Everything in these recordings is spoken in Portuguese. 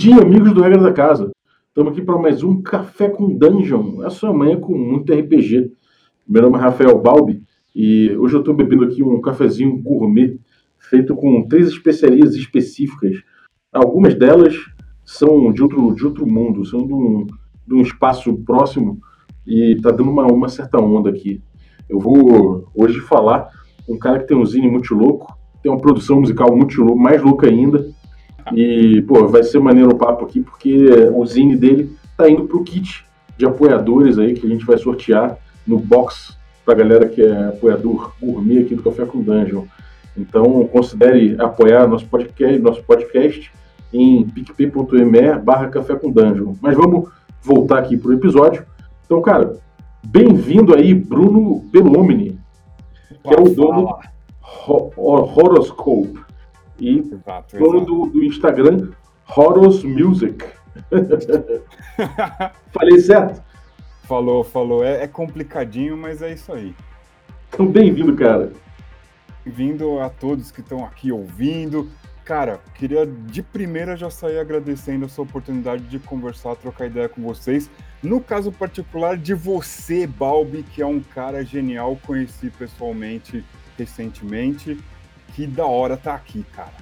dia, amigos do Regra da Casa. Estamos aqui para mais um Café com Dungeon, a sua manhã com muito RPG. Meu nome é Rafael Balbi e hoje eu estou bebendo aqui um cafezinho gourmet feito com três especiarias específicas. Algumas delas são de outro, de outro mundo, são de um, de um espaço próximo e está dando uma, uma certa onda aqui. Eu vou hoje falar um cara que tem um zine muito louco, tem uma produção musical muito louca, mais louca ainda e, pô, vai ser maneiro o papo aqui, porque o zine dele tá indo pro kit de apoiadores aí que a gente vai sortear no box pra galera que é apoiador gourmet aqui do Café com Dungeon. Então, considere apoiar nosso podcast, nosso podcast em picpay.me barra Café com Dungeon. Mas vamos voltar aqui pro episódio. Então, cara, bem-vindo aí, Bruno Belomini, que é o dono Horoscope. E exato, dono do, do, Instagram, Horus Music. Falei certo? Falou, falou. É, é, complicadinho, mas é isso aí. Então, bem-vindo, cara. Bem-vindo a todos que estão aqui ouvindo. Cara, queria de primeira já sair agradecendo essa oportunidade de conversar, trocar ideia com vocês. No caso particular de você, Balbi, que é um cara genial, conheci pessoalmente recentemente que da hora tá aqui, cara.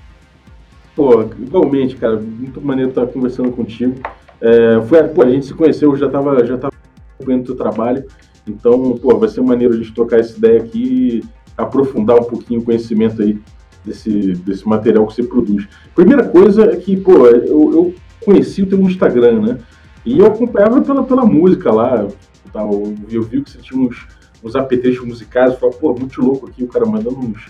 Pô, igualmente, cara. Muito maneiro estar conversando contigo. É, foi, pô, a gente se conheceu, já tava, já tava acompanhando o teu trabalho. Então, pô, vai ser maneiro a gente trocar essa ideia aqui e aprofundar um pouquinho o conhecimento aí desse, desse material que você produz. Primeira coisa é que, pô, eu, eu conheci o teu Instagram, né? E eu acompanhava pela, pela música lá. Tal. Eu vi que você tinha uns, uns apetrechos musicais. Eu falei, pô, muito louco aqui, o cara mandando uns,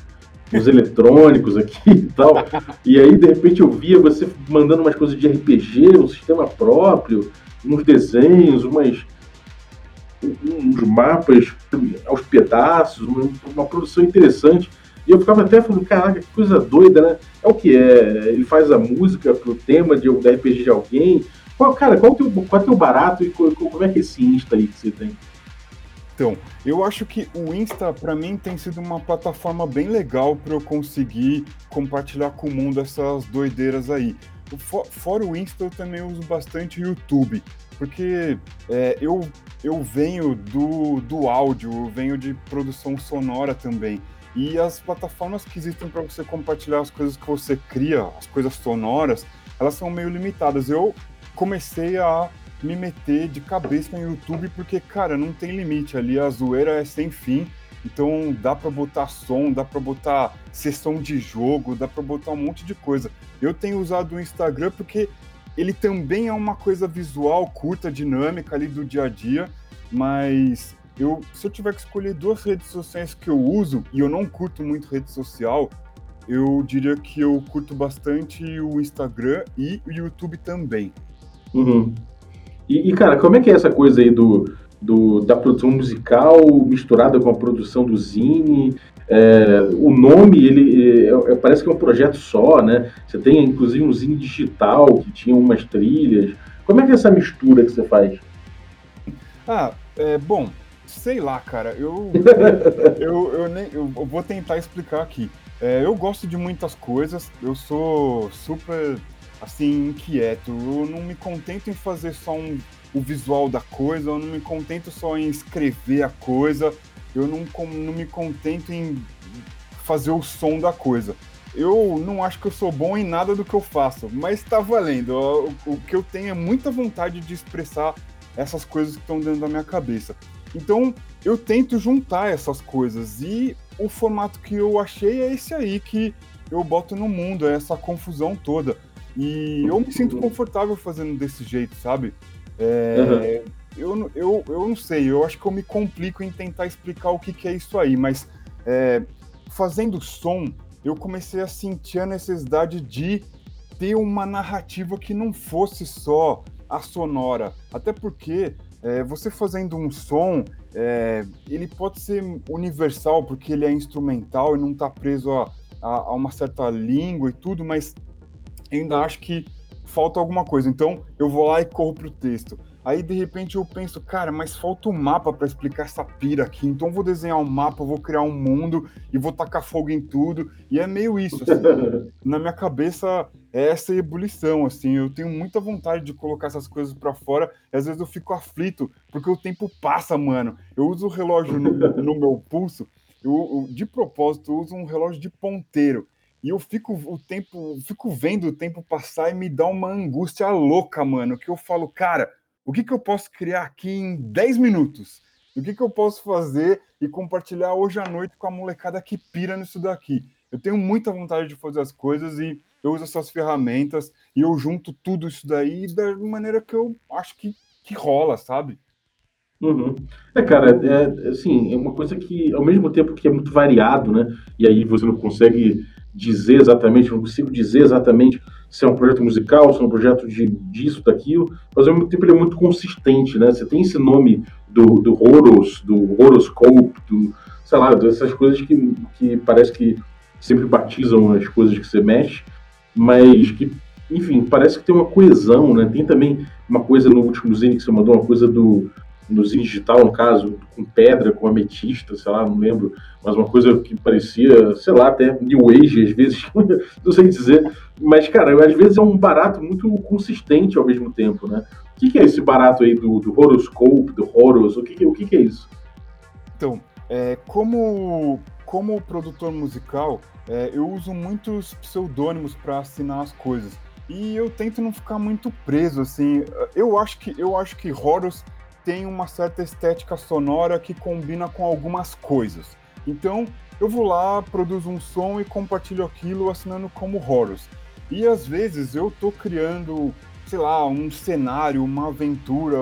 os eletrônicos aqui e tal. E aí, de repente, eu via você mandando umas coisas de RPG, um sistema próprio, uns desenhos, umas, uns mapas aos pedaços, uma, uma produção interessante. E eu ficava até falando, caraca, que coisa doida, né? É o que é? Ele faz a música pro tema de, da RPG de alguém. Qual, cara, qual é o teu, qual é o teu barato e como é que é esse Insta aí que você tem? Então, eu acho que o Insta, para mim, tem sido uma plataforma bem legal para eu conseguir compartilhar com o mundo essas doideiras aí. Fora o Insta, eu também uso bastante o YouTube, porque é, eu, eu venho do, do áudio, eu venho de produção sonora também. E as plataformas que existem para você compartilhar as coisas que você cria, as coisas sonoras, elas são meio limitadas. Eu comecei a me meter de cabeça no YouTube, porque, cara, não tem limite ali, a zoeira é sem fim. Então dá para botar som, dá para botar sessão de jogo, dá para botar um monte de coisa. Eu tenho usado o Instagram porque ele também é uma coisa visual, curta, dinâmica ali do dia a dia, mas eu, se eu tiver que escolher duas redes sociais que eu uso, e eu não curto muito rede social, eu diria que eu curto bastante o Instagram e o YouTube também. Uhum. E, e, cara, como é que é essa coisa aí do, do, da produção musical misturada com a produção do Zine? É, o nome, ele é, é, parece que é um projeto só, né? Você tem inclusive um Zine digital que tinha umas trilhas. Como é que é essa mistura que você faz? Ah, é, bom, sei lá, cara. Eu, eu, eu, nem, eu vou tentar explicar aqui. É, eu gosto de muitas coisas, eu sou super assim, inquieto. Eu não me contento em fazer só um, o visual da coisa, eu não me contento só em escrever a coisa, eu não, não me contento em fazer o som da coisa. Eu não acho que eu sou bom em nada do que eu faço, mas tá valendo. O, o que eu tenho é muita vontade de expressar essas coisas que estão dentro da minha cabeça. Então, eu tento juntar essas coisas e o formato que eu achei é esse aí que eu boto no mundo, é essa confusão toda. E eu me sinto confortável fazendo desse jeito, sabe? É, uhum. eu, eu, eu não sei, eu acho que eu me complico em tentar explicar o que, que é isso aí, mas é, fazendo som, eu comecei a sentir a necessidade de ter uma narrativa que não fosse só a sonora. Até porque é, você fazendo um som, é, ele pode ser universal, porque ele é instrumental e não está preso a, a, a, uma certa língua e tudo, mas ainda acho que falta alguma coisa. Então eu vou lá e corro pro texto. Aí de repente eu penso, cara, mas falta um mapa para explicar essa pira aqui. Então eu vou desenhar um mapa, vou criar um mundo e vou tacar fogo em tudo. E é meio isso, assim. Na minha cabeça, é, é essa ebulição, assim, eu tenho muita vontade de colocar essas coisas para fora, e às vezes eu fico aflito, porque o tempo passa, mano. Eu uso o relógio no, no meu pulso, eu, eu, de propósito, eu uso um relógio de ponteiro, e eu fico o tempo, fico vendo o tempo passar e me dá uma angústia louca, mano, que eu falo, cara, o que que eu posso criar aqui em 10 minutos? O que que eu posso fazer e compartilhar hoje à noite com a molecada que pira nisso daqui? Eu tenho muita vontade de fazer as coisas e eu uso essas ferramentas e eu junto tudo isso daí da maneira que eu acho que, que rola, sabe? Uhum. É, cara, é, assim, é uma coisa que, ao mesmo tempo que é muito variado, né? E aí você não consegue dizer exatamente, não consigo dizer exatamente se é um projeto musical, se é um projeto de disso, daquilo, mas ao mesmo tempo ele é muito consistente, né? Você tem esse nome do, do Horos, do Horoscope, do, sei lá, dessas coisas que, que parece que sempre batizam as coisas que você mexe, mas que, enfim, parece que tem uma coesão, né? Tem também uma coisa no último zine que você mandou, uma coisa do zine digital, no caso, com pedra, com ametista, sei lá, não lembro, mas uma coisa que parecia, sei lá, até New Age, às vezes, não sei dizer, mas, cara, às vezes é um barato muito consistente ao mesmo tempo, né? O que, que é esse barato aí do, do horoscope, do Horus, o que, o que, que é isso? Então, é, como, como produtor musical, é, eu uso muitos pseudônimos para assinar as coisas. E eu tento não ficar muito preso, assim. Eu acho que eu acho que Horus tem uma certa estética sonora que combina com algumas coisas. Então, eu vou lá, produzo um som e compartilho aquilo assinando como Horus. E às vezes eu tô criando, sei lá, um cenário, uma aventura,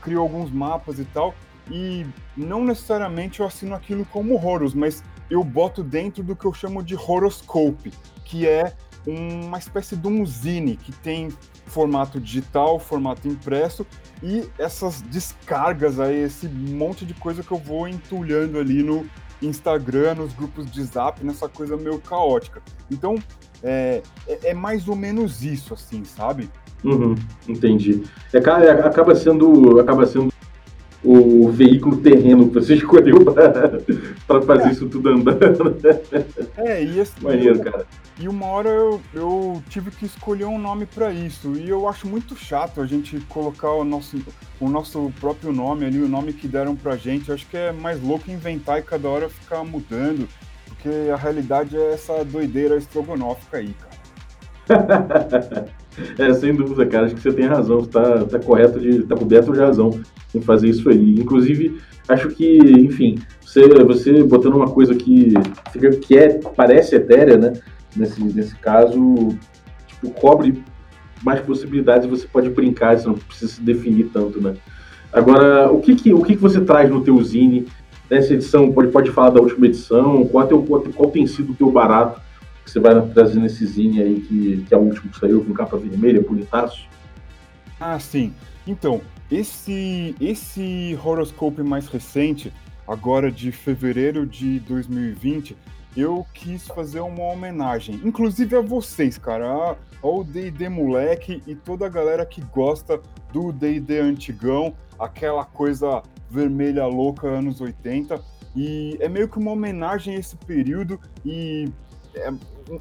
crio alguns mapas e tal, e não necessariamente eu assino aquilo como Horus, mas eu boto dentro do que eu chamo de horoscope, que é uma espécie de um zine que tem formato digital, formato impresso e essas descargas aí, esse monte de coisa que eu vou entulhando ali no Instagram, nos grupos de Zap, nessa coisa meio caótica. Então, é, é, é mais ou menos isso, assim, sabe? Uhum, entendi. É, acaba sendo, acaba sendo o veículo terreno que você escolheu para fazer é. isso tudo andando. É, e esse, Maneiro, cara. E uma hora eu, eu tive que escolher um nome para isso. E eu acho muito chato a gente colocar o nosso, o nosso próprio nome ali, o nome que deram pra gente. Eu acho que é mais louco inventar e cada hora ficar mudando. Porque a realidade é essa doideira estrogonófica aí, cara. é, sem dúvida, cara. Acho que você tem razão. Você tá, tá correto, de, tá coberto de razão em fazer isso aí. Inclusive, acho que, enfim, você, você botando uma coisa que, que é, parece etérea, né? nesse, nesse caso, tipo, cobre mais possibilidades você pode brincar, você não precisa se definir tanto, né? Agora, o que que, o que, que você traz no teu zine? Nessa edição, pode, pode falar da última edição, qual, teu, qual, qual tem sido o teu barato você vai trazer nesse zine aí, que, que é o último que saiu, com capa vermelha, bonitaço? Ah, sim. Então, esse, esse horoscope mais recente, agora de fevereiro de 2020, eu quis fazer uma homenagem, inclusive a vocês, cara, ao D&D moleque e toda a galera que gosta do D&D antigão, aquela coisa vermelha louca anos 80, e é meio que uma homenagem a esse período e é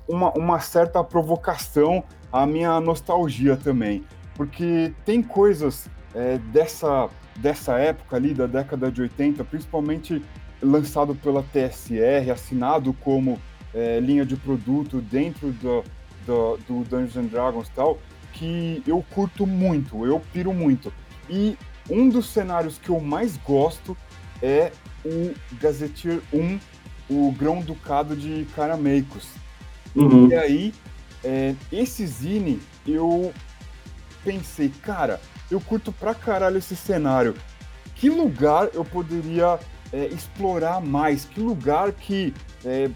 uma, uma certa provocação à minha nostalgia também, porque tem coisas é, dessa, dessa época ali, da década de 80, principalmente lançado pela TSR, assinado como é, linha de produto dentro do, do, do Dungeons and Dragons e tal, que eu curto muito, eu piro muito. E um dos cenários que eu mais gosto é o Gazetteer 1, o Grão-Ducado de Carameicos. Uhum. E aí, é, esse zine, eu pensei, cara, eu curto pra caralho esse cenário. Que lugar eu poderia é, explorar mais? Que lugar que, é,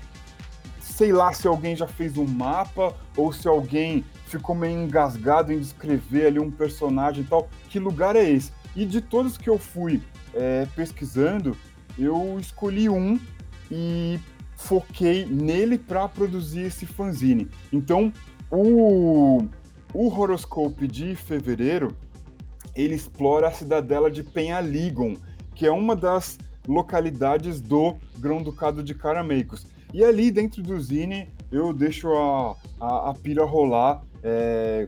sei lá, se alguém já fez um mapa ou se alguém ficou meio engasgado em descrever ali um personagem e tal, que lugar é esse? E de todos que eu fui é, pesquisando, eu escolhi um e foquei nele para produzir esse fanzine. Então, o, o horoscope de fevereiro ele explora a cidadela de Penhaligon, que é uma das localidades do Grão-Ducado de Carameicos. E ali dentro do Zine eu deixo a, a, a, pira rolar é,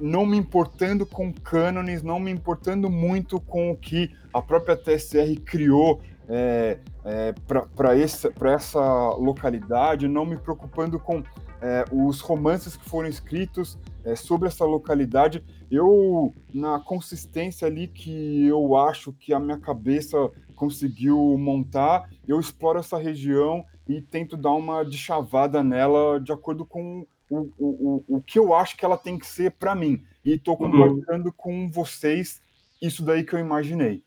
não me importando com cânones, não me importando muito com o que a própria TSR criou é, é, para essa, essa localidade, não me preocupando com é, os romances que foram escritos é, sobre essa localidade. Eu, na consistência ali que eu acho que a minha cabeça conseguiu montar, eu exploro essa região e tento dar uma deschavada nela de acordo com o, o, o, o que eu acho que ela tem que ser para mim. E estou uhum. compartilhando uhum. com vocês isso daí que eu imaginei.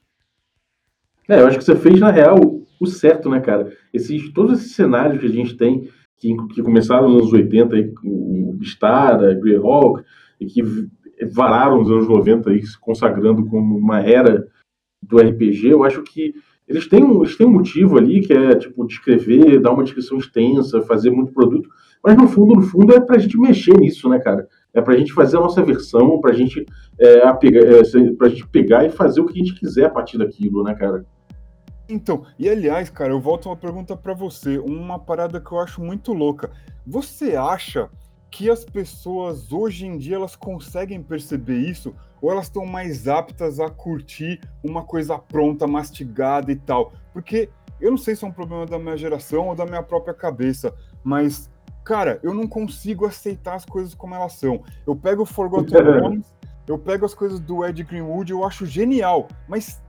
É, eu acho que você fez, na real, o certo, né, cara? Esses, todos esses cenários que a gente tem, que, que começaram nos anos 80, aí, o Star, a Greyhawk, e que vararam nos anos 90, aí, se consagrando como uma era do RPG, eu acho que eles têm, um, eles têm um motivo ali, que é, tipo, descrever, dar uma descrição extensa, fazer muito produto, mas no fundo, no fundo, é pra gente mexer nisso, né, cara? É pra gente fazer a nossa versão, pra gente, é, apegar, é, pra gente pegar e fazer o que a gente quiser a partir daquilo, né, cara? Então, e aliás, cara, eu volto uma pergunta para você, uma parada que eu acho muito louca. Você acha que as pessoas hoje em dia elas conseguem perceber isso ou elas estão mais aptas a curtir uma coisa pronta, mastigada e tal? Porque eu não sei se é um problema da minha geração ou da minha própria cabeça, mas cara, eu não consigo aceitar as coisas como elas são. Eu pego o Forgotten Realms, eu pego as coisas do Ed Greenwood, eu acho genial, mas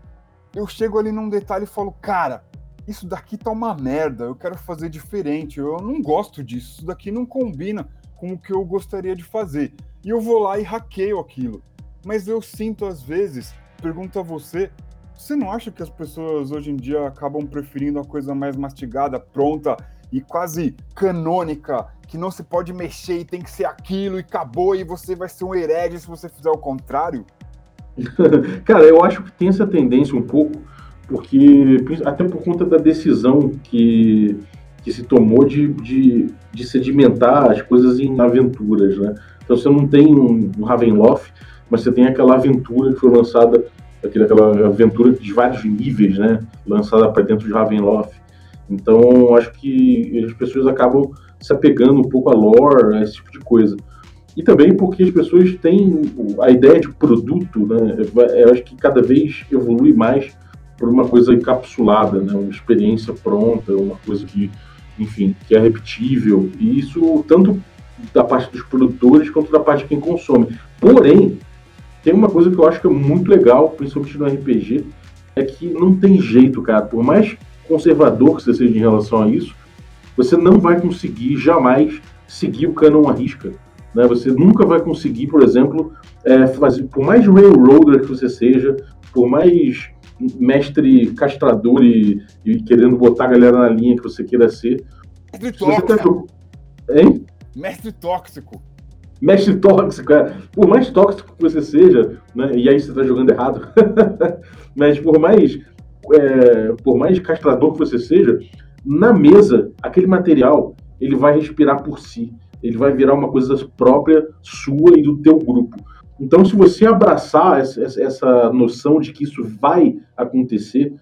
eu chego ali num detalhe e falo, cara, isso daqui tá uma merda, eu quero fazer diferente, eu não gosto disso, isso daqui não combina com o que eu gostaria de fazer. E eu vou lá e hackeio aquilo. Mas eu sinto às vezes, pergunto a você, você não acha que as pessoas hoje em dia acabam preferindo a coisa mais mastigada, pronta e quase canônica, que não se pode mexer e tem que ser aquilo e acabou e você vai ser um herege se você fizer o contrário? Cara, eu acho que tem essa tendência um pouco, porque até por conta da decisão que, que se tomou de, de, de sedimentar as coisas em aventuras, né? Então você não tem um, um Ravenloft, mas você tem aquela aventura que foi lançada, aquela, aquela aventura de vários níveis, né? Lançada para dentro de Ravenloft. Então acho que as pessoas acabam se apegando um pouco a lore, a esse tipo de coisa. E também porque as pessoas têm a ideia de produto, né? Eu acho que cada vez evolui mais por uma coisa encapsulada, né? Uma experiência pronta, uma coisa que, enfim, que é repetível. E isso tanto da parte dos produtores quanto da parte de quem consome. Porém, tem uma coisa que eu acho que é muito legal, principalmente no RPG, é que não tem jeito, cara. Por mais conservador que você seja em relação a isso, você não vai conseguir jamais seguir o canon à risca. Né? Você nunca vai conseguir, por exemplo, é, fazer, por mais railroader que você seja, por mais mestre castrador e, e, querendo botar a galera na linha que você queira ser. Mestre tóxico. Tá... Hein? Mestre tóxico. Mestre tóxico, é. Por mais tóxico que você seja, né? E aí você está jogando errado. Mas por mais, é, por mais castrador que você seja, na mesa, aquele material ele vai respirar por si ele vai virar uma coisa própria sua e do teu grupo. Então, se você abraçar essa, essa noção de que isso vai acontecer,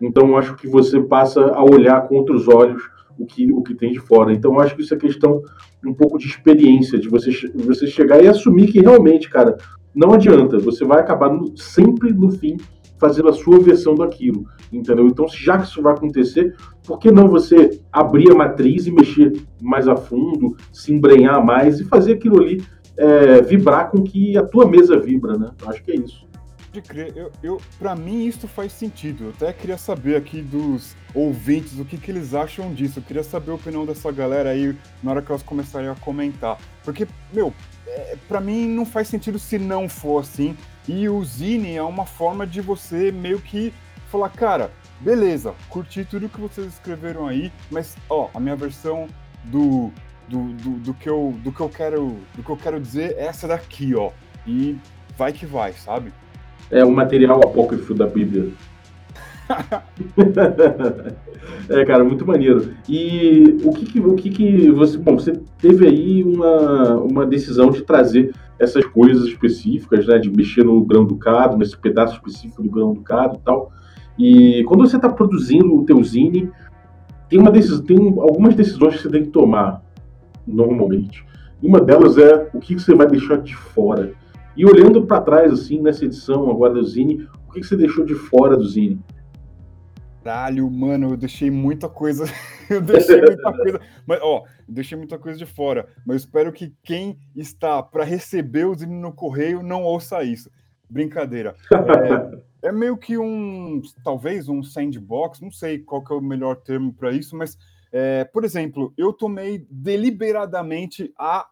então acho que você passa a olhar com outros olhos o que, o que tem de fora. Então, acho que isso é questão um pouco de experiência, de você, você chegar e assumir que realmente, cara, não adianta, você vai acabar no, sempre no fim fazendo a sua versão daquilo, entendeu? Então, já que isso vai acontecer, por que não você abrir a matriz e mexer mais a fundo, se embrenhar mais e fazer aquilo ali é, vibrar com que a tua mesa vibra, né? Eu acho que é isso. De crer, eu, eu, para mim isso faz sentido. Eu até queria saber aqui dos ouvintes o que, que eles acham disso. Eu queria saber a opinião dessa galera aí na hora que elas começarem a comentar. Porque, meu, é, para mim não faz sentido se não for assim. E o Zine é uma forma de você meio que falar, cara, beleza, curti tudo que vocês escreveram aí, mas ó, a minha versão do, do, do, do, que eu, do que eu quero do que eu quero dizer é essa daqui, ó. E vai que vai, sabe? É o material apócrifo da Bíblia. é, cara, muito maneiro. E o que que, o que, que você. Bom, você teve aí uma, uma decisão de trazer essas coisas específicas, né, de mexer no grão-ducado, nesse pedaço específico do grão-ducado e tal. E quando você está produzindo o teu zine, tem, uma decisão, tem algumas decisões que você tem que tomar, normalmente. Uma delas é o que você vai deixar de fora. E olhando para trás, assim, nessa edição agora do Zine, o que você deixou de fora do Zine? Caralho, mano, eu deixei muita coisa. eu deixei muita coisa. Mas, ó, deixei muita coisa de fora. Mas espero que quem está para receber o Zine no correio não ouça isso. Brincadeira. É, é, meio que um, talvez um sandbox, não sei qual que é o melhor termo para isso, mas, é, por exemplo, eu tomei deliberadamente a,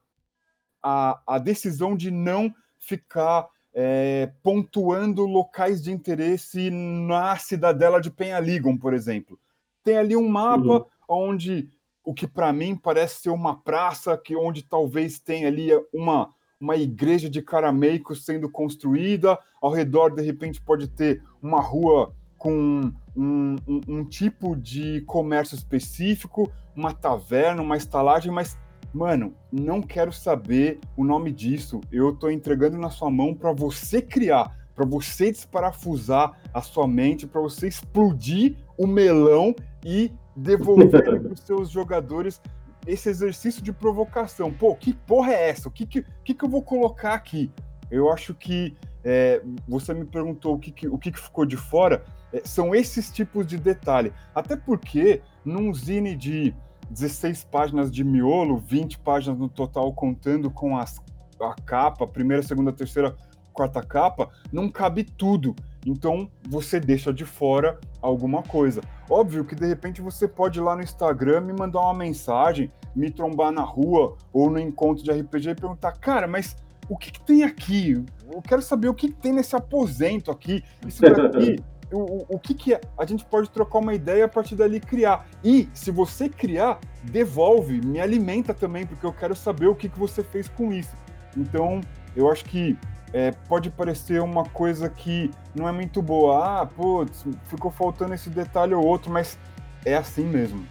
a, a decisão de não ficar é, pontuando locais de interesse na cidadela de Penhaligon, por exemplo. Tem ali um mapa uhum. onde o que para mim parece ser uma praça, que onde talvez tenha ali uma, uma igreja de carameicos sendo construída, ao redor de repente pode ter uma rua com um, um, um tipo de comércio específico, uma taverna, uma estalagem, mas Mano, não quero saber o nome disso. Eu tô entregando na sua mão para você criar, para você desparafusar a sua mente, para você explodir o melão e devolver para os seus jogadores esse exercício de provocação. Pô, que porra é essa? O que, que, que, que eu vou colocar aqui? Eu acho que é, você me perguntou o que, que o que, que ficou de fora. É, são esses tipos de detalhe. Até porque num zine de 16 páginas de miolo, 20 páginas no total, contando com as, a capa, primeira, segunda, terceira, quarta capa, não cabe tudo. Então você deixa de fora alguma coisa. Óbvio que de repente você pode ir lá no Instagram me mandar uma mensagem, me trombar na rua ou no encontro de RPG e perguntar, cara, mas o que, que tem aqui? Eu quero saber o que, que tem nesse aposento aqui. Isso daqui o, o que, que é? A gente pode trocar uma ideia a partir dali criar. E se você criar, devolve, me alimenta também, porque eu quero saber o que, que você fez com isso. Então, eu acho que é, pode parecer uma coisa que não é muito boa. Ah, putz, ficou faltando esse detalhe ou outro, mas é assim mesmo.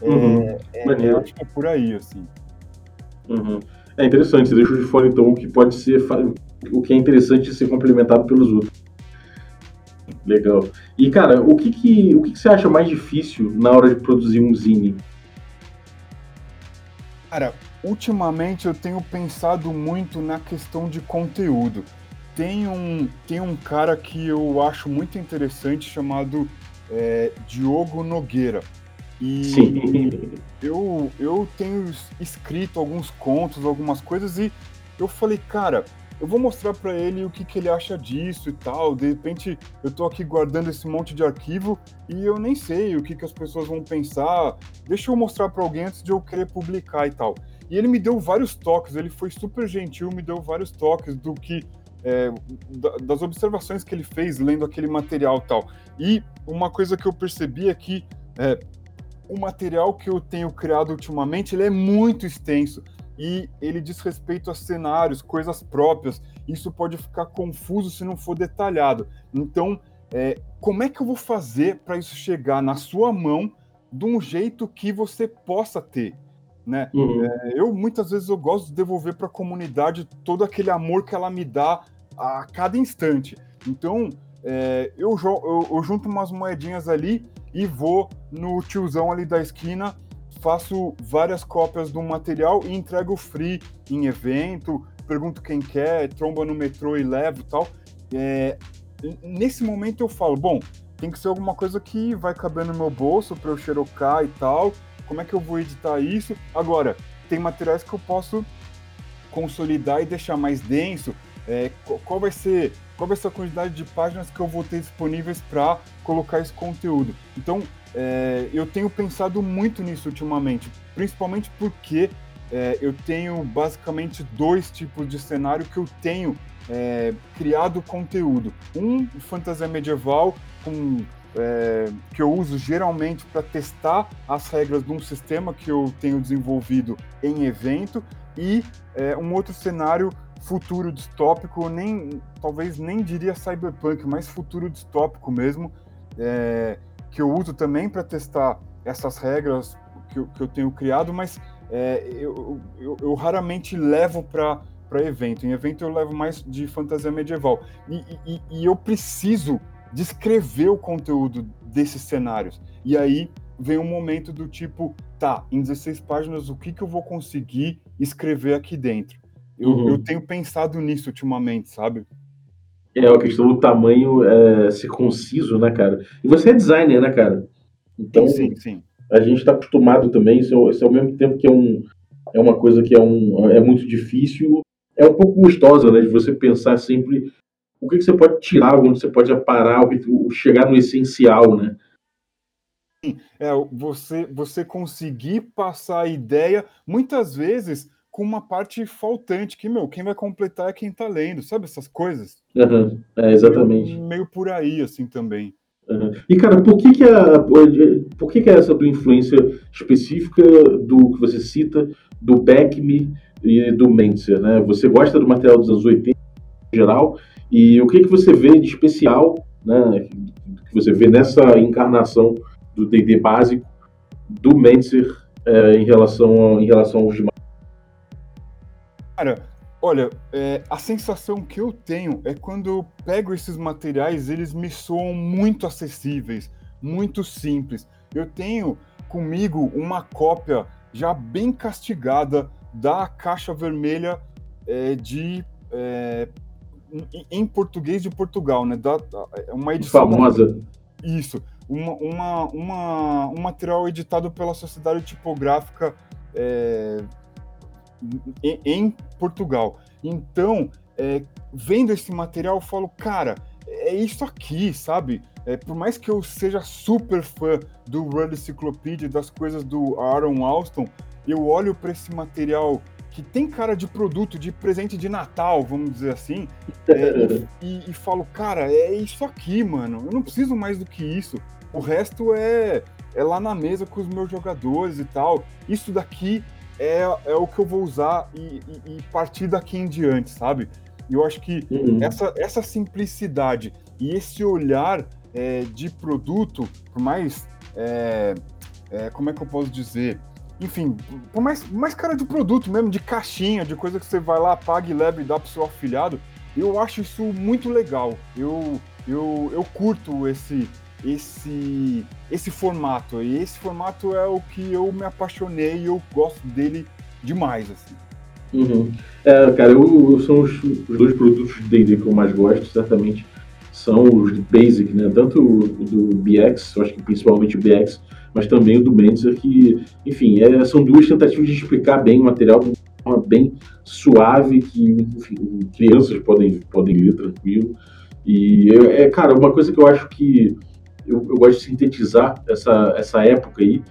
É, uhum. É, eu acho que é por aí, assim. Uhum. É interessante, você deixou de fora então o que pode ser, o que é interessante ser complementado pelos outros. Legal. E, cara, o que, que, o que, que você acha mais difícil na hora de produzir um zine? Cara, ultimamente eu tenho pensado muito na questão de conteúdo. Tem um, tem um cara que eu acho muito interessante chamado é, Diogo Nogueira. E Sim. Eu, eu tenho escrito alguns contos, algumas coisas, e eu falei, cara, eu vou mostrar para ele o que, que ele acha disso e tal. De repente, eu tô aqui guardando esse monte de arquivo e eu nem sei o que, que as pessoas vão pensar. Deixa eu mostrar para alguém antes de eu querer publicar e tal. E ele me deu vários toques, ele foi super gentil, me deu vários toques do que. É, das observações que ele fez lendo aquele material e tal. E uma coisa que eu percebi é que é, o material que eu tenho criado ultimamente ele é muito extenso e ele diz respeito a cenários, coisas próprias. Isso pode ficar confuso se não for detalhado. Então, é, como é que eu vou fazer para isso chegar na sua mão de um jeito que você possa ter? Né? Uhum. É, eu muitas vezes eu gosto de devolver para a comunidade todo aquele amor que ela me dá a cada instante. Então, é, eu, eu, eu junto umas moedinhas ali e vou no tiozão ali da esquina faço várias cópias do material e entrego free em evento, pergunto quem quer, tromba no metrô e levo tal. É, nesse momento eu falo, bom, tem que ser alguma coisa que vai caber no meu bolso para eu xerocar e tal. Como é que eu vou editar isso? Agora, tem materiais que eu posso consolidar e deixar mais denso. É, qual vai ser qual vai ser a quantidade de páginas que eu vou ter disponíveis para colocar esse conteúdo? Então, é, eu tenho pensado muito nisso ultimamente, principalmente porque é, eu tenho basicamente dois tipos de cenário que eu tenho é, criado conteúdo. Um, fantasia medieval, com, é, que eu uso geralmente para testar as regras de um sistema que eu tenho desenvolvido em evento, e é, um outro cenário futuro distópico, nem talvez nem diria cyberpunk, mas futuro distópico mesmo. É, que eu uso também para testar essas regras que eu, que eu tenho criado, mas é, eu, eu, eu, raramente levo para evento. Em evento eu levo mais de fantasia medieval. E, e, e eu preciso descrever o conteúdo desses cenários. E aí vem um momento do tipo, tá, em 16 páginas, o que, que eu vou conseguir escrever aqui dentro? Eu, uhum. eu tenho pensado nisso ultimamente, sabe? É, a questão do tamanho é, ser conciso, né, cara? E você é designer, né, cara? Então, sim, sim. a gente está acostumado também, isso é, isso é ao mesmo tempo que é, um, é uma coisa que é, um, é muito difícil, é um pouco gostosa, né, de você pensar sempre o que, que você pode tirar, onde você pode parar, chegar no essencial, né? É, você, você conseguir passar a ideia, muitas vezes com uma parte faltante, que, meu, quem vai completar é quem tá lendo, sabe essas coisas? Uhum, é, exatamente. Meio, meio, por aí, assim, também. Uhum. E, cara, por que que, a, por que que é essa tua influência específica do que você cita, do Beckme e do Mentzer, né? Você gosta do material dos anos 80 em geral, e o que que você vê de especial, né, que você vê nessa encarnação do D&D básico do Mentzer é, em, relação a, em relação aos demais? Cara, olha, é, a sensação que eu tenho é quando eu pego esses materiais, eles me soam muito acessíveis, muito simples. Eu tenho comigo uma cópia já bem castigada da caixa vermelha é, de é, em português de Portugal, né? Da, é uma edição famosa. Isso, uma, uma, uma, um material editado pela Sociedade Tipográfica é, em, em Portugal. Então, é, vendo esse material, eu falo, cara, é isso aqui, sabe? É, por mais que eu seja super fã do World Encyclopedia, das coisas do Aaron Alston, eu olho para esse material que tem cara de produto, de presente de Natal, vamos dizer assim, é, e, e, falo, cara, é isso aqui, mano. Eu não preciso mais do que isso. O resto é, é lá na mesa com os meus jogadores e tal. Isso daqui é, é o que eu vou usar e, e, e partir daqui em diante, sabe? E eu acho que uhum. essa, essa simplicidade e esse olhar é, de produto, por mais. É, é, como é que eu posso dizer? Enfim, por mais, mais cara de produto mesmo, de caixinha, de coisa que você vai lá, paga e leva e dá pro seu afiliado, eu acho isso muito legal. Eu, eu, eu curto esse, esse esse formato. E esse formato é o que eu me apaixonei e eu gosto dele demais, assim. Uhum. É, cara, eu, eu são os, os, dois produtos de D&D que eu mais gosto, certamente, são os Basic, né? Tanto o do BX, eu acho que principalmente o BX, mas também o do Menzer, que, enfim, é, são duas tentativas de explicar bem o material de forma bem suave, que, enfim, crianças podem, podem ler tranquilo. E, é, é cara, uma coisa que eu acho que eu, eu, gosto de sintetizar essa, essa época aí,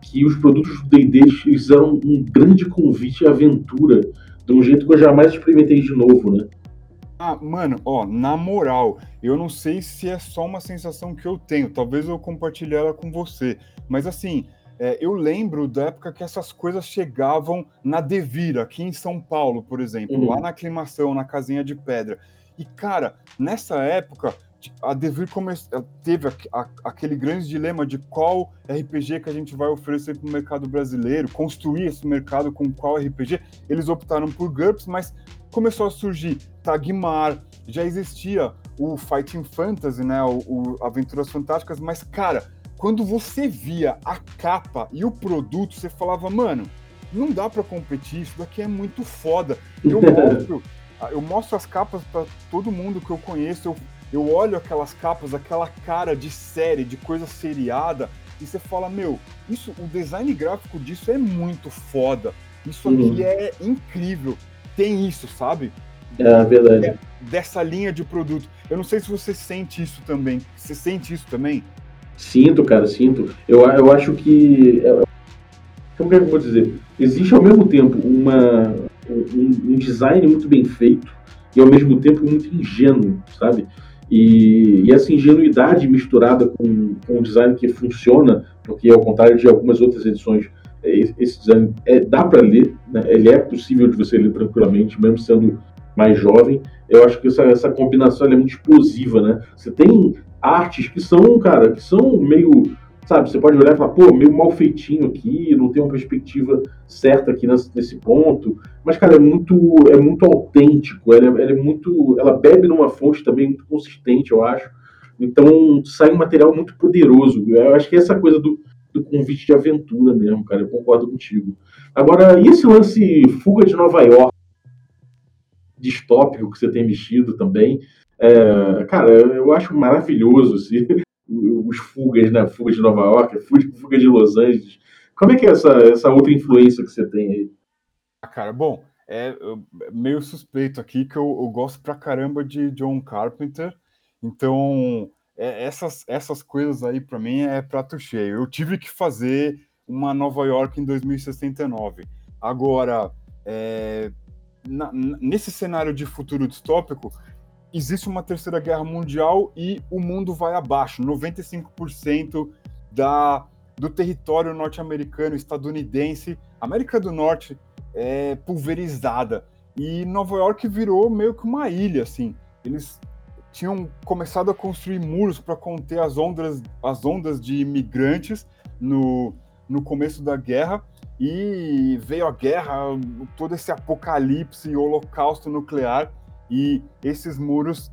que os produtos do D&D fizeram um grande convite à aventura, de um jeito que eu jamais experimentei de novo, né? Ah, mano, ó, na moral, eu não sei se é só uma sensação que eu tenho, talvez eu compartilhe ela com você, mas assim, é, eu lembro da época que essas coisas chegavam na Devira, aqui em São Paulo, por exemplo, uhum. lá na aclimação, na casinha de pedra. E, cara, nessa época, a Devir teve aquele grande dilema de qual RPG que a gente vai oferecer para o mercado brasileiro, construir esse mercado com qual RPG. Eles optaram por GURPS, mas começou a surgir Tagmar, já existia o Fighting Fantasy, né, o, o Aventuras Fantásticas, mas cara, quando você via a capa e o produto, você falava, mano, não dá para competir, isso daqui é muito foda. Eu mostro, eu mostro as capas para todo mundo que eu conheço, eu eu olho aquelas capas, aquela cara de série, de coisa seriada, e você fala, meu, isso, o design gráfico disso é muito foda. Isso aqui uhum. é incrível. Tem isso, sabe? É verdade. É dessa linha de produto. Eu não sei se você sente isso também. Você sente isso também? Sinto, cara, sinto. Eu, eu acho que. É, como é que eu vou dizer? Existe ao mesmo tempo uma, um, um design muito bem feito e ao mesmo tempo muito ingênuo, sabe? E, e, essa ingenuidade misturada com, com um design que funciona, porque ao contrário de algumas outras edições, é, esse design é, dá para ler, né? ele é possível de você ler tranquilamente, mesmo sendo mais jovem. Eu acho que essa, essa combinação é muito explosiva, né? Você tem artes que são, cara, que são meio sabe, você pode olhar e falar, pô, meio mal feitinho aqui, não tem uma perspectiva certa aqui nesse, ponto, mas, cara, é muito, é muito autêntico, ela é, ela é, muito, ela bebe numa fonte também muito consistente, eu acho, então sai um material muito poderoso, eu acho que essa coisa do, do convite de aventura mesmo, cara. Eu concordo contigo. Agora, e esse lance Fuga de Nova York? Distópico que você tem mexido também. É, cara, eu acho maravilhoso assim, os fugas, né? Fuga de Nova York, fuga de Los Angeles. Como é que é essa, essa outra influência que você tem aí? Ah, cara, bom, é meio suspeito aqui que eu, eu gosto pra caramba de John Carpenter. Então, é, essas, essas coisas aí para mim é prato cheio. Eu tive que fazer uma Nova York em 2069. Agora, é, na, nesse cenário de futuro distópico, existe uma terceira guerra mundial e o mundo vai abaixo. 95% da, do território norte-americano, estadunidense, América do Norte é pulverizada. E Nova York virou meio que uma ilha, assim. Eles tinham começado a construir muros para conter as ondas, as ondas de imigrantes no, no começo da guerra. E veio a guerra, todo esse apocalipse, holocausto nuclear e esses muros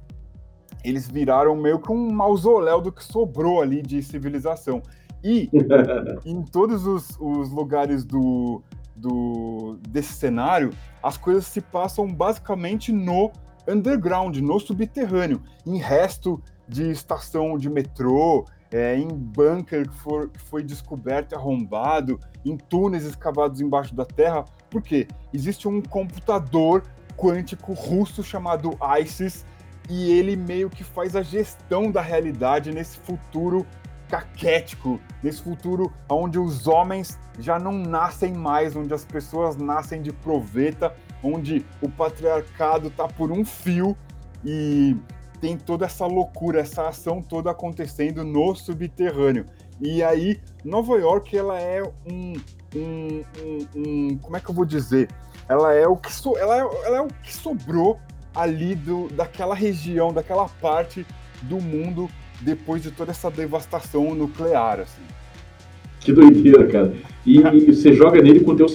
eles viraram meio que um mausoléu do que sobrou ali de civilização. E em todos os, os lugares do, do, desse cenário, as coisas se passam basicamente no underground, no subterrâneo, em resto de estação de metrô, é, em bunker que, for, que foi descoberto e arrombado, em túneis escavados embaixo da terra, porque existe um computador quântico russo chamado ISIS e ele meio que faz a gestão da realidade nesse futuro caquético, nesse futuro onde os homens já não nascem mais, onde as pessoas nascem de proveta, onde o patriarcado tá por um fio e tem toda essa loucura, essa ação toda acontecendo no subterrâneo. E aí, Nova York, ela é um, um, um, um como é que eu vou dizer? Ela é o que, so, ela é, ela é o que sobrou ali do, daquela região, daquela parte do mundo depois de toda essa devastação nuclear, assim. Que doideira, cara. E, e você joga nele com o teu,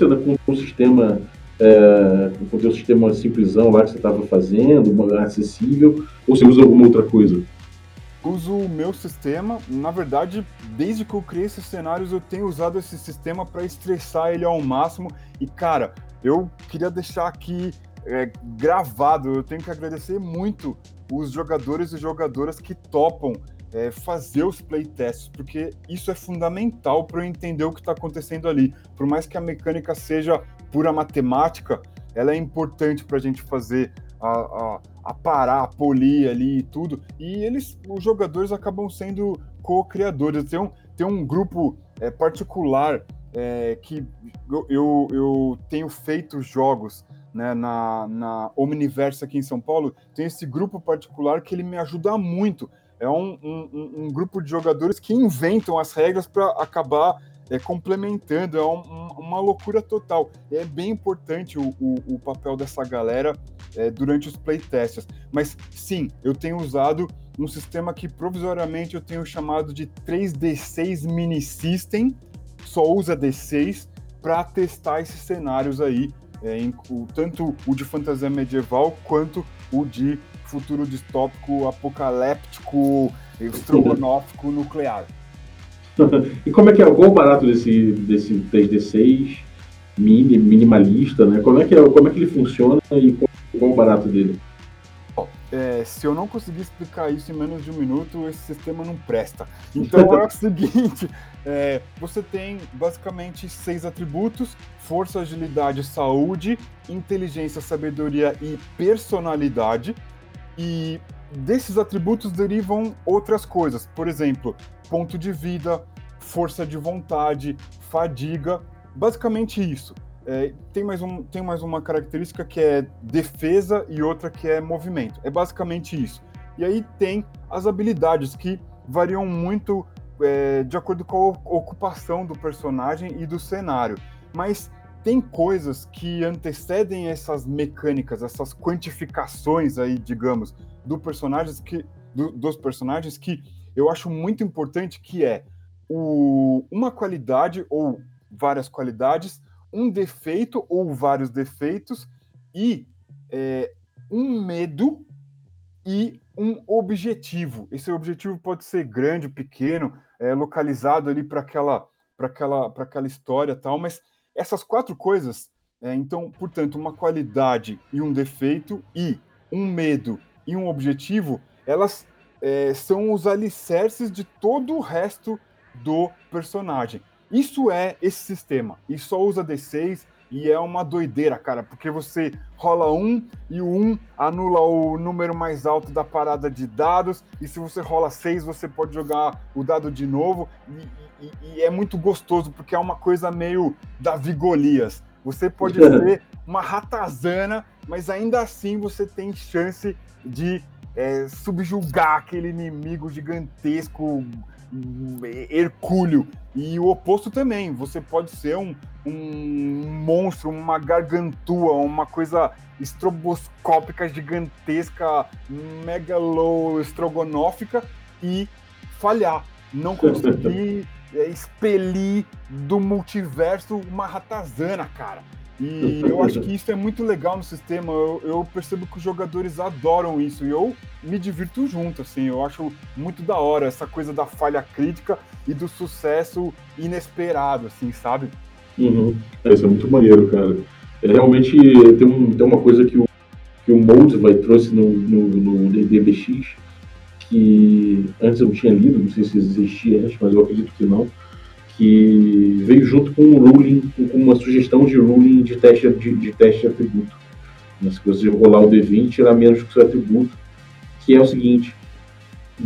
com o sistema é, com o teu sistema simplesão lá que você estava fazendo, acessível, ou você usa alguma outra coisa? Uso o meu sistema, na verdade, desde que eu criei esses cenários, eu tenho usado esse sistema para estressar ele ao máximo. E cara, eu queria deixar aqui é, gravado, eu tenho que agradecer muito os jogadores e jogadoras que topam é, fazer os playtests, porque isso é fundamental para eu entender o que está acontecendo ali. Por mais que a mecânica seja pura matemática, ela é importante para a gente fazer a, a, a, parar, a polir ali e tudo. E eles, os jogadores acabam sendo co-criadores. Tem um, tem um grupo é, particular é, que eu, eu, eu, tenho feito jogos né, na, na Omniverse aqui em São Paulo, tem esse grupo particular que ele me ajuda muito. É um, um, um grupo de jogadores que inventam as regras para acabar é, complementando, é um, uma loucura total. É bem importante o, o, o papel dessa galera é, durante os playtests. Mas sim, eu tenho usado um sistema que provisoriamente eu tenho chamado de 3D6 Mini System, só usa D6 para testar esses cenários aí, é, em, o, tanto o de fantasia medieval quanto o de futuro distópico, apocalíptico, estrogonófico, nuclear. e como é que é? Qual o barato desse, desse 3D6 mini, minimalista, né? Como é, que é, como é que ele funciona e qual, qual o barato dele? É, se eu não conseguir explicar isso em menos de um minuto, esse sistema não presta. Então é o seguinte: é, você tem basicamente seis atributos: força, agilidade, saúde, inteligência, sabedoria e personalidade. E desses atributos derivam outras coisas, por exemplo, ponto de vida, força de vontade, fadiga, basicamente isso. É, tem, mais um, tem mais uma característica que é defesa e outra que é movimento. É basicamente isso. E aí tem as habilidades que variam muito é, de acordo com a ocupação do personagem e do cenário. Mas tem coisas que antecedem essas mecânicas, essas quantificações aí, digamos, do personagens que, do, dos personagens que eu acho muito importante, que é o, uma qualidade ou várias qualidades um defeito ou vários defeitos e é, um medo e um objetivo. Esse objetivo pode ser grande, pequeno, é, localizado ali para aquela para aquela, aquela história tal, mas essas quatro coisas, é, então, portanto, uma qualidade e um defeito, e um medo e um objetivo, elas é, são os alicerces de todo o resto do personagem. Isso é esse sistema, e só usa D6 e é uma doideira, cara, porque você rola um e o um anula o número mais alto da parada de dados, e se você rola seis, você pode jogar o dado de novo, e, e, e é muito gostoso, porque é uma coisa meio Davi Golias. Você pode ser uma ratazana, mas ainda assim você tem chance de é, subjugar aquele inimigo gigantesco hercúleo. E o oposto também. Você pode ser um, um monstro, uma gargantua, uma coisa estroboscópica, gigantesca, megalo-estrogonófica e falhar. Não conseguir é, expelir do multiverso uma ratazana, cara. E eu acho que isso é muito legal no sistema. Eu, eu, percebo que os jogadores adoram isso e eu me divirto junto, assim. Eu acho muito da hora essa coisa da falha crítica e do sucesso inesperado, assim, sabe? Uhum. É, isso é muito maneiro, cara. É, realmente tem, um, tem uma coisa que o, que o Mold vai trouxe no, no, no DDBX que antes eu não tinha lido, não sei se existia antes, mas eu acredito que não que veio junto com um ruling, com uma sugestão de ruling de teste de, de teste de atributo. Né? Se você rolar o D20, tirar menos que o seu atributo, que é o seguinte: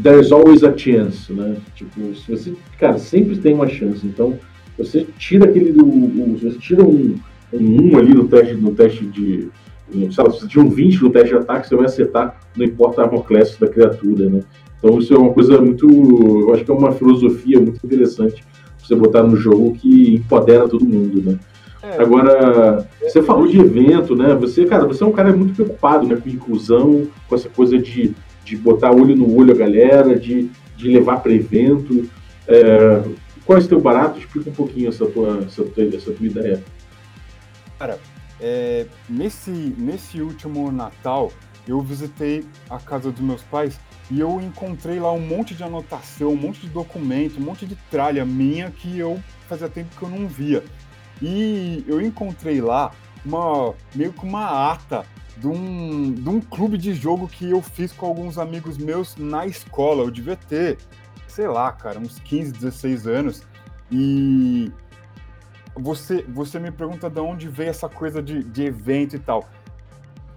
there's always a chance, né? Tipo, se você, cara, sempre tem uma chance. Então, você tira aquele do, você tira um, um 1 ali no teste, no teste de, sabe, se você tira um 20 no teste de ataque, você vai acertar, não importa a armor class da criatura, né? Então, isso é uma coisa muito, eu acho que é uma filosofia muito interessante você botar no jogo que empodera todo mundo, né? É, Agora, é, você falou de evento, né? Você, cara, você é um cara muito preocupado né, com inclusão, com essa coisa de, de botar olho no olho a galera, de, de levar para evento. É, qual é o teu barato? Explica um pouquinho essa tua, essa tua, essa tua ideia. Cara, é, nesse, nesse último Natal, eu visitei a casa dos meus pais e eu encontrei lá um monte de anotação, um monte de documento, um monte de tralha minha que eu fazia tempo que eu não via. E eu encontrei lá uma meio que uma ata de um, de um clube de jogo que eu fiz com alguns amigos meus na escola. Eu devia ter, sei lá, cara, uns 15, 16 anos. E você, você me pergunta de onde veio essa coisa de, de evento e tal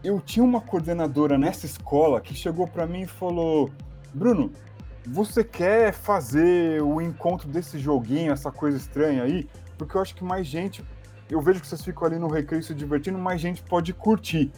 eu tinha uma coordenadora nessa escola que chegou para mim e falou: Bruno, você quer fazer o encontro desse joguinho, essa coisa estranha aí? Porque eu acho que mais gente, eu vejo que vocês ficam ali no recreio se divertindo, mais gente pode curtir.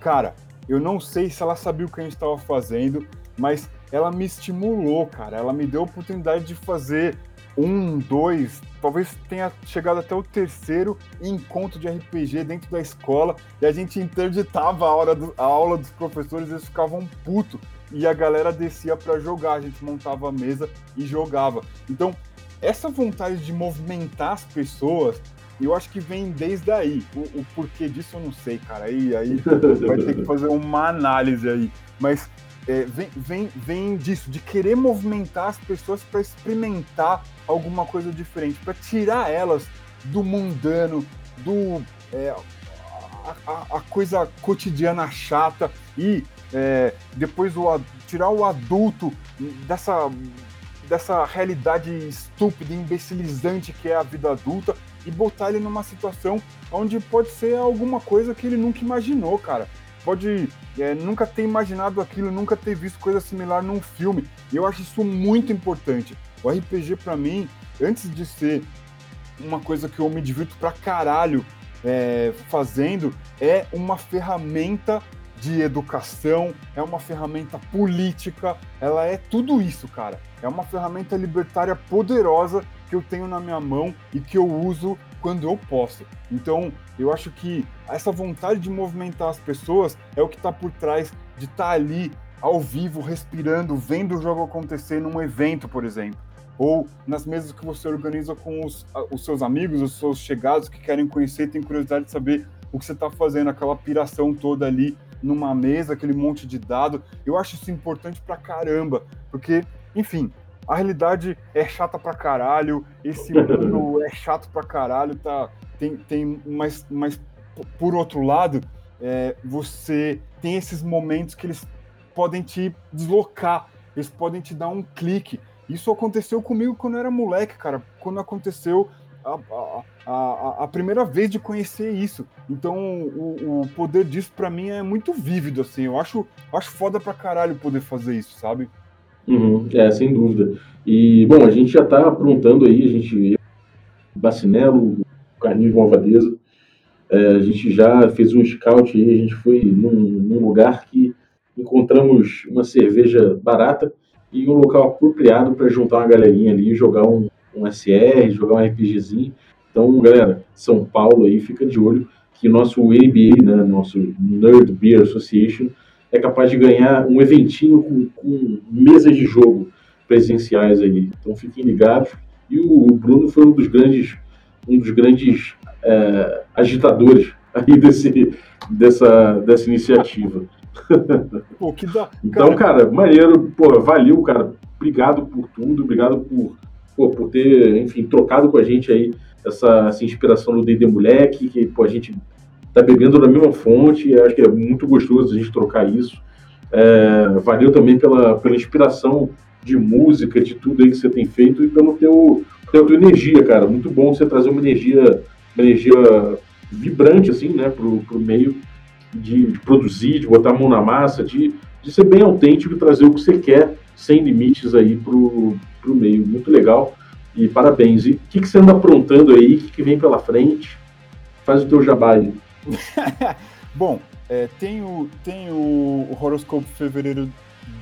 Cara, eu não sei se ela sabia o que a gente estava fazendo, mas ela me estimulou, cara. Ela me deu a oportunidade de fazer um, dois, talvez tenha chegado até o terceiro encontro de RPG dentro da escola e a gente interditava a, hora do, a aula dos professores, eles ficavam puto e a galera descia para jogar, a gente montava a mesa e jogava. Então, essa vontade de movimentar as pessoas, eu acho que vem desde aí. O, o porquê disso eu não sei, cara. Aí, aí vai ter que fazer uma análise aí. Mas é, vem, vem, vem disso, de querer movimentar as pessoas para experimentar alguma coisa diferente, para tirar elas do mundano, do é, a, a, coisa cotidiana chata e é, depois o, tirar o adulto dessa, dessa realidade estúpida, imbecilizante que é a vida adulta e botar ele numa situação onde pode ser alguma coisa que ele nunca imaginou, cara pode é, nunca ter imaginado aquilo, nunca ter visto coisa similar num filme. E eu acho isso muito importante. O RPG, para mim, antes de ser uma coisa que eu me divirto pra caralho é, fazendo, é uma ferramenta de educação, é uma ferramenta política, ela é tudo isso, cara. É uma ferramenta libertária poderosa que eu tenho na minha mão e que eu uso quando eu posso. Então, eu acho que essa vontade de movimentar as pessoas é o que está por trás de estar tá ali ao vivo, respirando, vendo o jogo acontecer num evento, por exemplo. Ou nas mesas que você organiza com os, os seus amigos, os seus chegados que querem conhecer, têm curiosidade de saber o que você está fazendo, aquela piração toda ali numa mesa, aquele monte de dado. Eu acho isso importante pra caramba, porque, enfim, a realidade é chata pra caralho, esse mundo é chato pra caralho, tá? Tem, tem mas, mas por outro lado, é, você tem esses momentos que eles podem te deslocar, eles podem te dar um clique. Isso aconteceu comigo quando eu era moleque, cara. Quando aconteceu a, a, a, a primeira vez de conhecer isso. Então, o, o poder disso para mim é muito vívido, assim. Eu acho, acho foda pra caralho poder fazer isso, sabe? Uhum, é, sem dúvida. E, bom, a gente já tá aprontando aí, a gente. Bacinelo, Carlinhos Malvadeza. É, a gente já fez um scout aí, a gente foi num, num lugar que encontramos uma cerveja barata e um local apropriado para juntar uma galerinha ali jogar um, um SR, jogar um RPGzinho. Então, galera, São Paulo aí, fica de olho que nosso ABA, né, nosso Nerd Beer Association, é capaz de ganhar um eventinho com, com mesas de jogo presenciais aí. Então fiquem ligados. E o, o Bruno foi um dos grandes, um dos grandes é, agitadores aí desse, dessa, dessa iniciativa. Pô, que dá, então, cara, maneiro, pô, valeu, cara. Obrigado por tudo, obrigado por, pô, por ter, enfim, trocado com a gente aí essa, essa inspiração do D&D Moleque, que, pô, a gente tá bebendo da mesma fonte, acho que é muito gostoso a gente trocar isso. É, valeu também pela, pela inspiração de música, de tudo aí que você tem feito e pelo teu, pela tua energia, cara. Muito bom você trazer uma energia, uma energia vibrante, assim, né, pro, pro meio de, de, produzir, de botar a mão na massa, de, de ser bem autêntico e trazer o que você quer sem limites aí pro, pro meio. Muito legal e parabéns. E o que, que você anda aprontando aí? O que, que vem pela frente? Faz o teu jabá aí. Bom, é, tem, o, tem o, Horoscope Fevereiro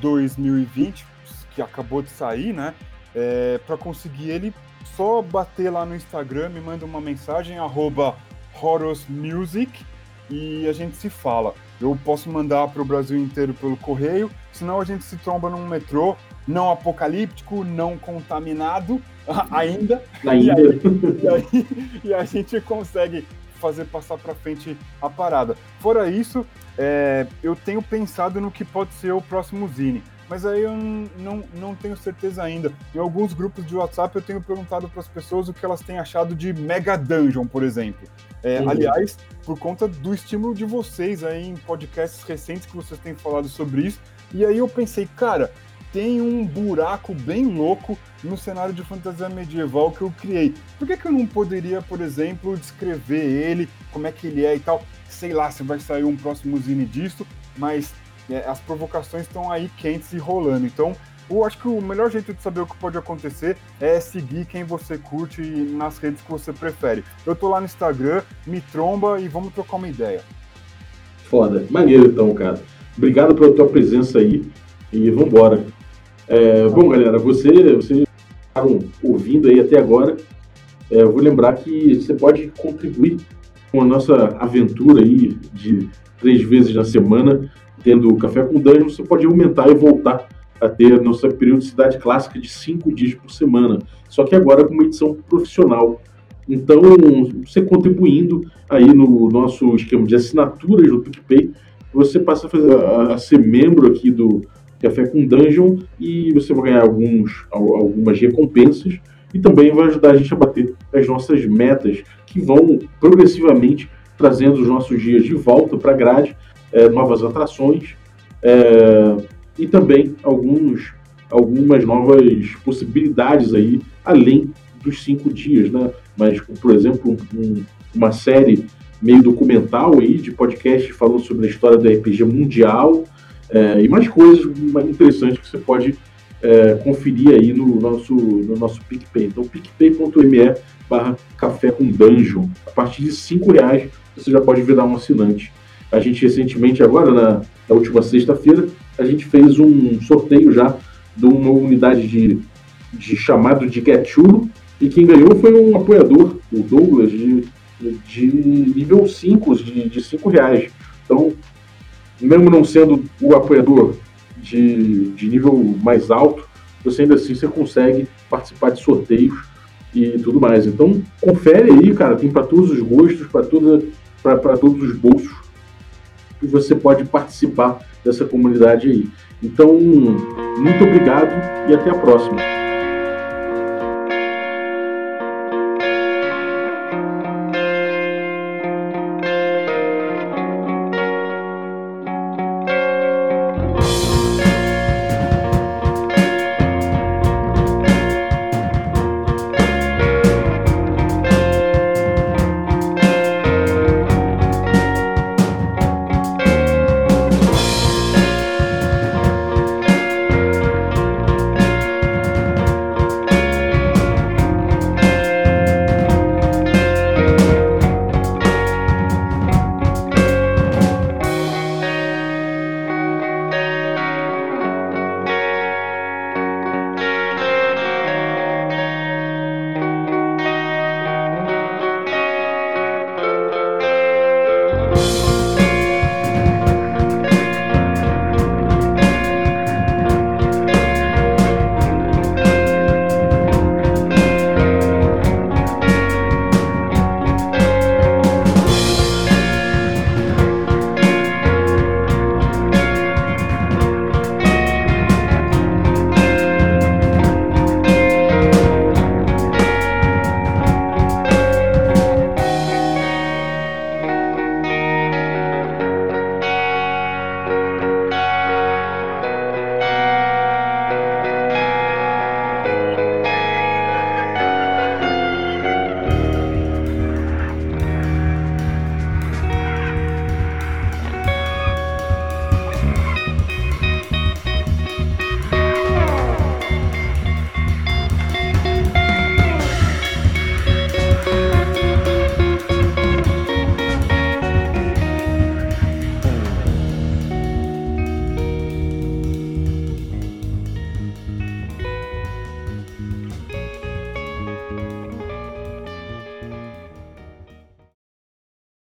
2020, que acabou de sair, né? É, para conseguir ele, só bater lá no Instagram, me manda uma mensagem, arroba Horosmusic, e a gente se fala. Eu posso mandar para o Brasil inteiro pelo correio, senão a gente se tromba num metrô não apocalíptico, não contaminado ainda. Ainda. E, aí, e, aí, e a gente consegue fazer passar para frente a parada. Fora isso, é, eu tenho pensado no que pode ser o próximo Zine, mas aí eu não, não tenho certeza ainda. Em alguns grupos de WhatsApp eu tenho perguntado para as pessoas o que elas têm achado de Mega Dungeon, por exemplo. É, uhum. Aliás, por conta do estímulo de vocês aí em podcasts recentes que vocês têm falado sobre isso. E aí eu pensei, cara, tem um buraco bem louco no cenário de fantasia medieval que eu criei. Por que, que eu não poderia, por exemplo, descrever ele, como é que ele é e tal? Sei lá se vai sair um próximo zine disso, mas é, as provocações estão aí quentes e rolando. Então, eu acho que o melhor jeito de saber o que pode acontecer é seguir quem você curte nas redes que você prefere. Eu tô lá no Instagram, me tromba e vamos trocar uma ideia. Foda. Maneiro então, cara. Obrigado pela tua presença aí e vambora. É, bom, galera, você, vocês estavam ouvindo aí até agora. É, eu vou lembrar que você pode contribuir com a nossa aventura aí de três vezes na semana, tendo café com dungeon. Você pode aumentar e voltar a ter a nossa periodicidade clássica de cinco dias por semana, só que agora com uma edição profissional. Então, você contribuindo aí no nosso esquema de assinaturas do PicPay, você passa a, fazer, a, a ser membro aqui do, Café com Dungeon e você vai ganhar alguns, algumas recompensas e também vai ajudar a gente a bater as nossas metas que vão progressivamente trazendo os nossos dias de volta para a grade, é, novas atrações é, e também alguns, algumas novas possibilidades aí além dos cinco dias, né? Mas, por exemplo, um, uma série meio documental aí de podcast falando sobre a história do RPG mundial, é, e mais coisas interessantes que você pode é, conferir aí no nosso, no nosso PicPay. Então, picpay.me barra café com dungeon. A partir de cinco reais você já pode virar um assinante. A gente recentemente, agora, na, na última sexta-feira, a gente fez um sorteio já de uma unidade de, de chamado de Getchulo, e quem ganhou foi um apoiador, o Douglas, de, de nível 5, de, de 5 reais. Então, mesmo não sendo o apoiador de, de nível mais alto, você ainda assim você consegue participar de sorteios e tudo mais. Então, confere aí, cara, tem para todos os gostos, para todos os bolsos, e você pode participar dessa comunidade aí. Então, muito obrigado e até a próxima.